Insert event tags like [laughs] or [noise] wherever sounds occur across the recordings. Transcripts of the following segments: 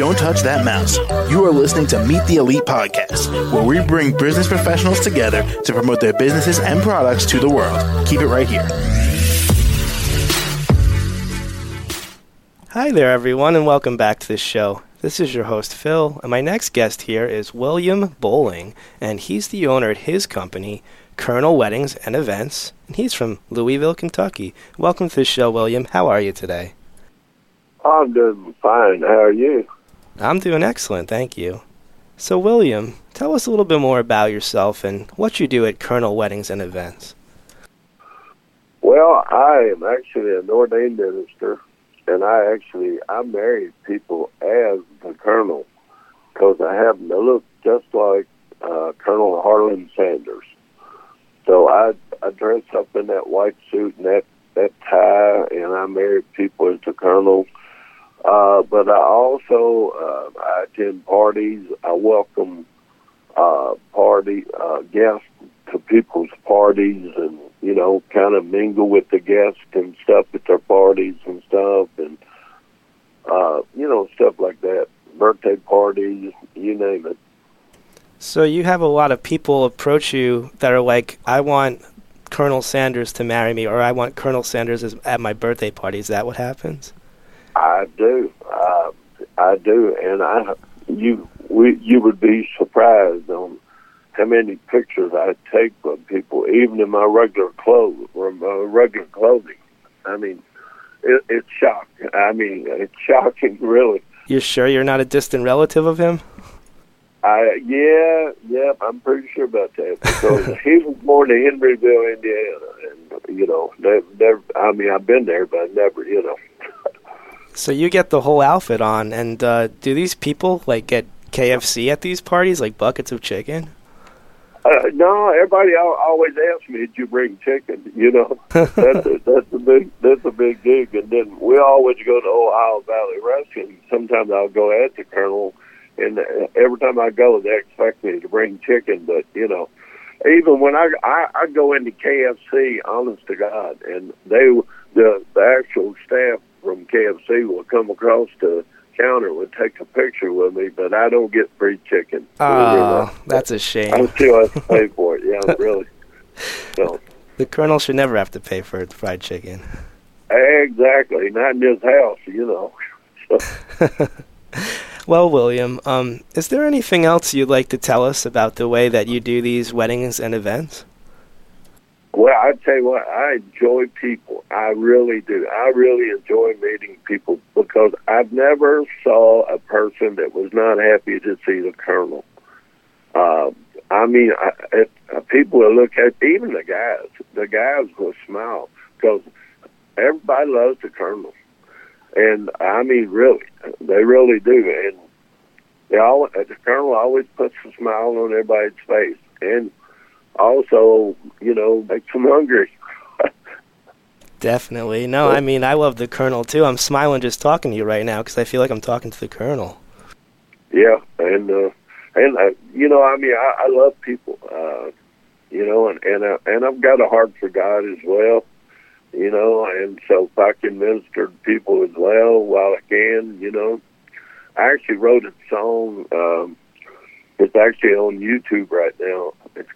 Don't touch that mouse. You are listening to Meet the Elite Podcast, where we bring business professionals together to promote their businesses and products to the world. Keep it right here. Hi there, everyone, and welcome back to the show. This is your host, Phil, and my next guest here is William Bowling, and he's the owner at his company, Colonel Weddings and Events, and he's from Louisville, Kentucky. Welcome to the show, William. How are you today? I'm doing fine. How are you? I'm doing excellent, thank you. So, William, tell us a little bit more about yourself and what you do at Colonel Weddings and Events. Well, I am actually an ordained minister, and I actually I marry people as the Colonel because I happen to look just like uh, Colonel Harlan Sanders. So I I dress up in that white suit and that that tie, and I marry people as the Colonel uh, but I also uh, I attend parties. I welcome uh, party uh, guests to people's parties, and you know, kind of mingle with the guests and stuff at their parties and stuff, and uh, you know, stuff like that. Birthday parties, you name it. So you have a lot of people approach you that are like, "I want Colonel Sanders to marry me," or "I want Colonel Sanders at my birthday party." Is that what happens? I do. Uh, I do, and I you we you would be surprised on how many pictures I take of people, even in my regular clothes or my regular clothing. I mean, it, it's shocking. I mean, it's [laughs] shocking, really. You're sure you're not a distant relative of him? I yeah, yeah, I'm pretty sure about that because [laughs] he was born in Henryville, Indiana, and you know, never, never. I mean, I've been there, but never, you know. So you get the whole outfit on, and uh, do these people like get KFC at these parties, like buckets of chicken? Uh, no, everybody always asks me, "Did you bring chicken?" You know, that's a, that's a big that's a big gig. And then we always go to Ohio Valley Wrestling. Sometimes I'll go at the Colonel, and every time I go, they expect me to bring chicken. But you know, even when I I, I go into KFC, honest to God, and they the the actual staff from KFC will come across the counter would take a picture with me, but I don't get free chicken. Oh, that's a shame. I still have to [laughs] pay for it. Yeah, really. So the colonel should never have to pay for fried chicken. Exactly, not in his house, you know. [laughs] well, William, um, is there anything else you'd like to tell us about the way that you do these weddings and events? Well, I tell you what, I enjoy people. I really do. I really enjoy meeting people because I've never saw a person that was not happy to see the colonel. Uh, I mean, I, if, uh, people will look at even the guys. The guys will smile because everybody loves the colonel, and I mean, really, they really do. And they all the colonel always puts a smile on everybody's face, and also, you know, makes them hungry. [laughs] Definitely. No, I mean, I love the Colonel too. I'm smiling just talking to you right now because I feel like I'm talking to the Colonel. Yeah, and uh, and uh, you know, I mean, I, I love people. Uh, you know, and and uh, and I've got a heart for God as well. You know, and so if I can minister to people as well while I can, you know, I actually wrote a song. Um, it's actually on YouTube right now.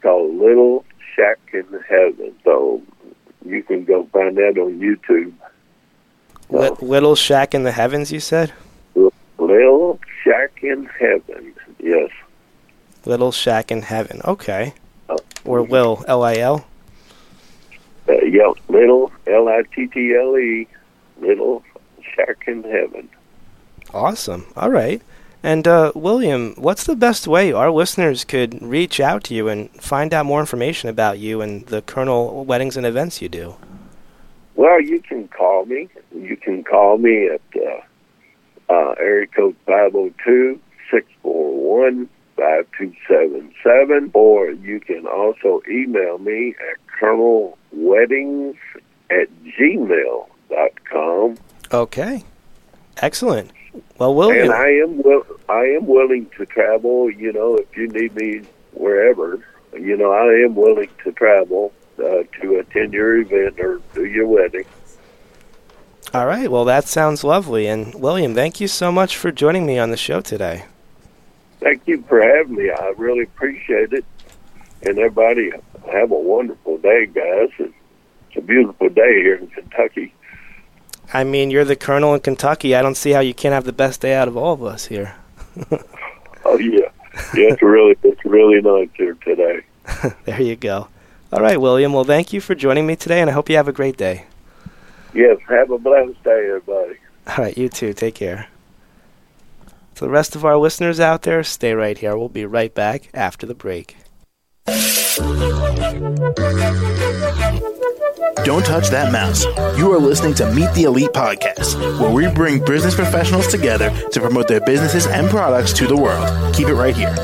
Called Little Shack in Heaven. So you can go find that on YouTube. So, Little Shack in the Heavens, you said? Little Shack in Heaven, yes. Little Shack in Heaven, okay. Uh, or Lil, L I L? Uh, yeah, Little, L I T T L E, Little Shack in Heaven. Awesome. All right. And uh, William, what's the best way our listeners could reach out to you and find out more information about you and the Colonel weddings and events you do? Well, you can call me. You can call me at uh, uh, area code five zero oh two six four one five two seven seven, or you can also email me at colonelweddings at gmail dot com. Okay, excellent. Well, William, and I am will I am willing to travel. You know, if you need me wherever, you know, I am willing to travel uh, to attend your event or do your wedding. All right. Well, that sounds lovely. And William, thank you so much for joining me on the show today. Thank you for having me. I really appreciate it. And everybody have a wonderful day, guys. It's a beautiful day here in Kentucky. I mean, you're the colonel in Kentucky. I don't see how you can't have the best day out of all of us here. Oh yeah, yeah. It's really it's really nice here today. [laughs] there you go. All right, William. Well, thank you for joining me today, and I hope you have a great day. Yes, have a blessed day, everybody. All right, you too. Take care. To the rest of our listeners out there, stay right here. We'll be right back after the break. [laughs] Don't touch that mouse. You are listening to Meet the Elite Podcast, where we bring business professionals together to promote their businesses and products to the world. Keep it right here.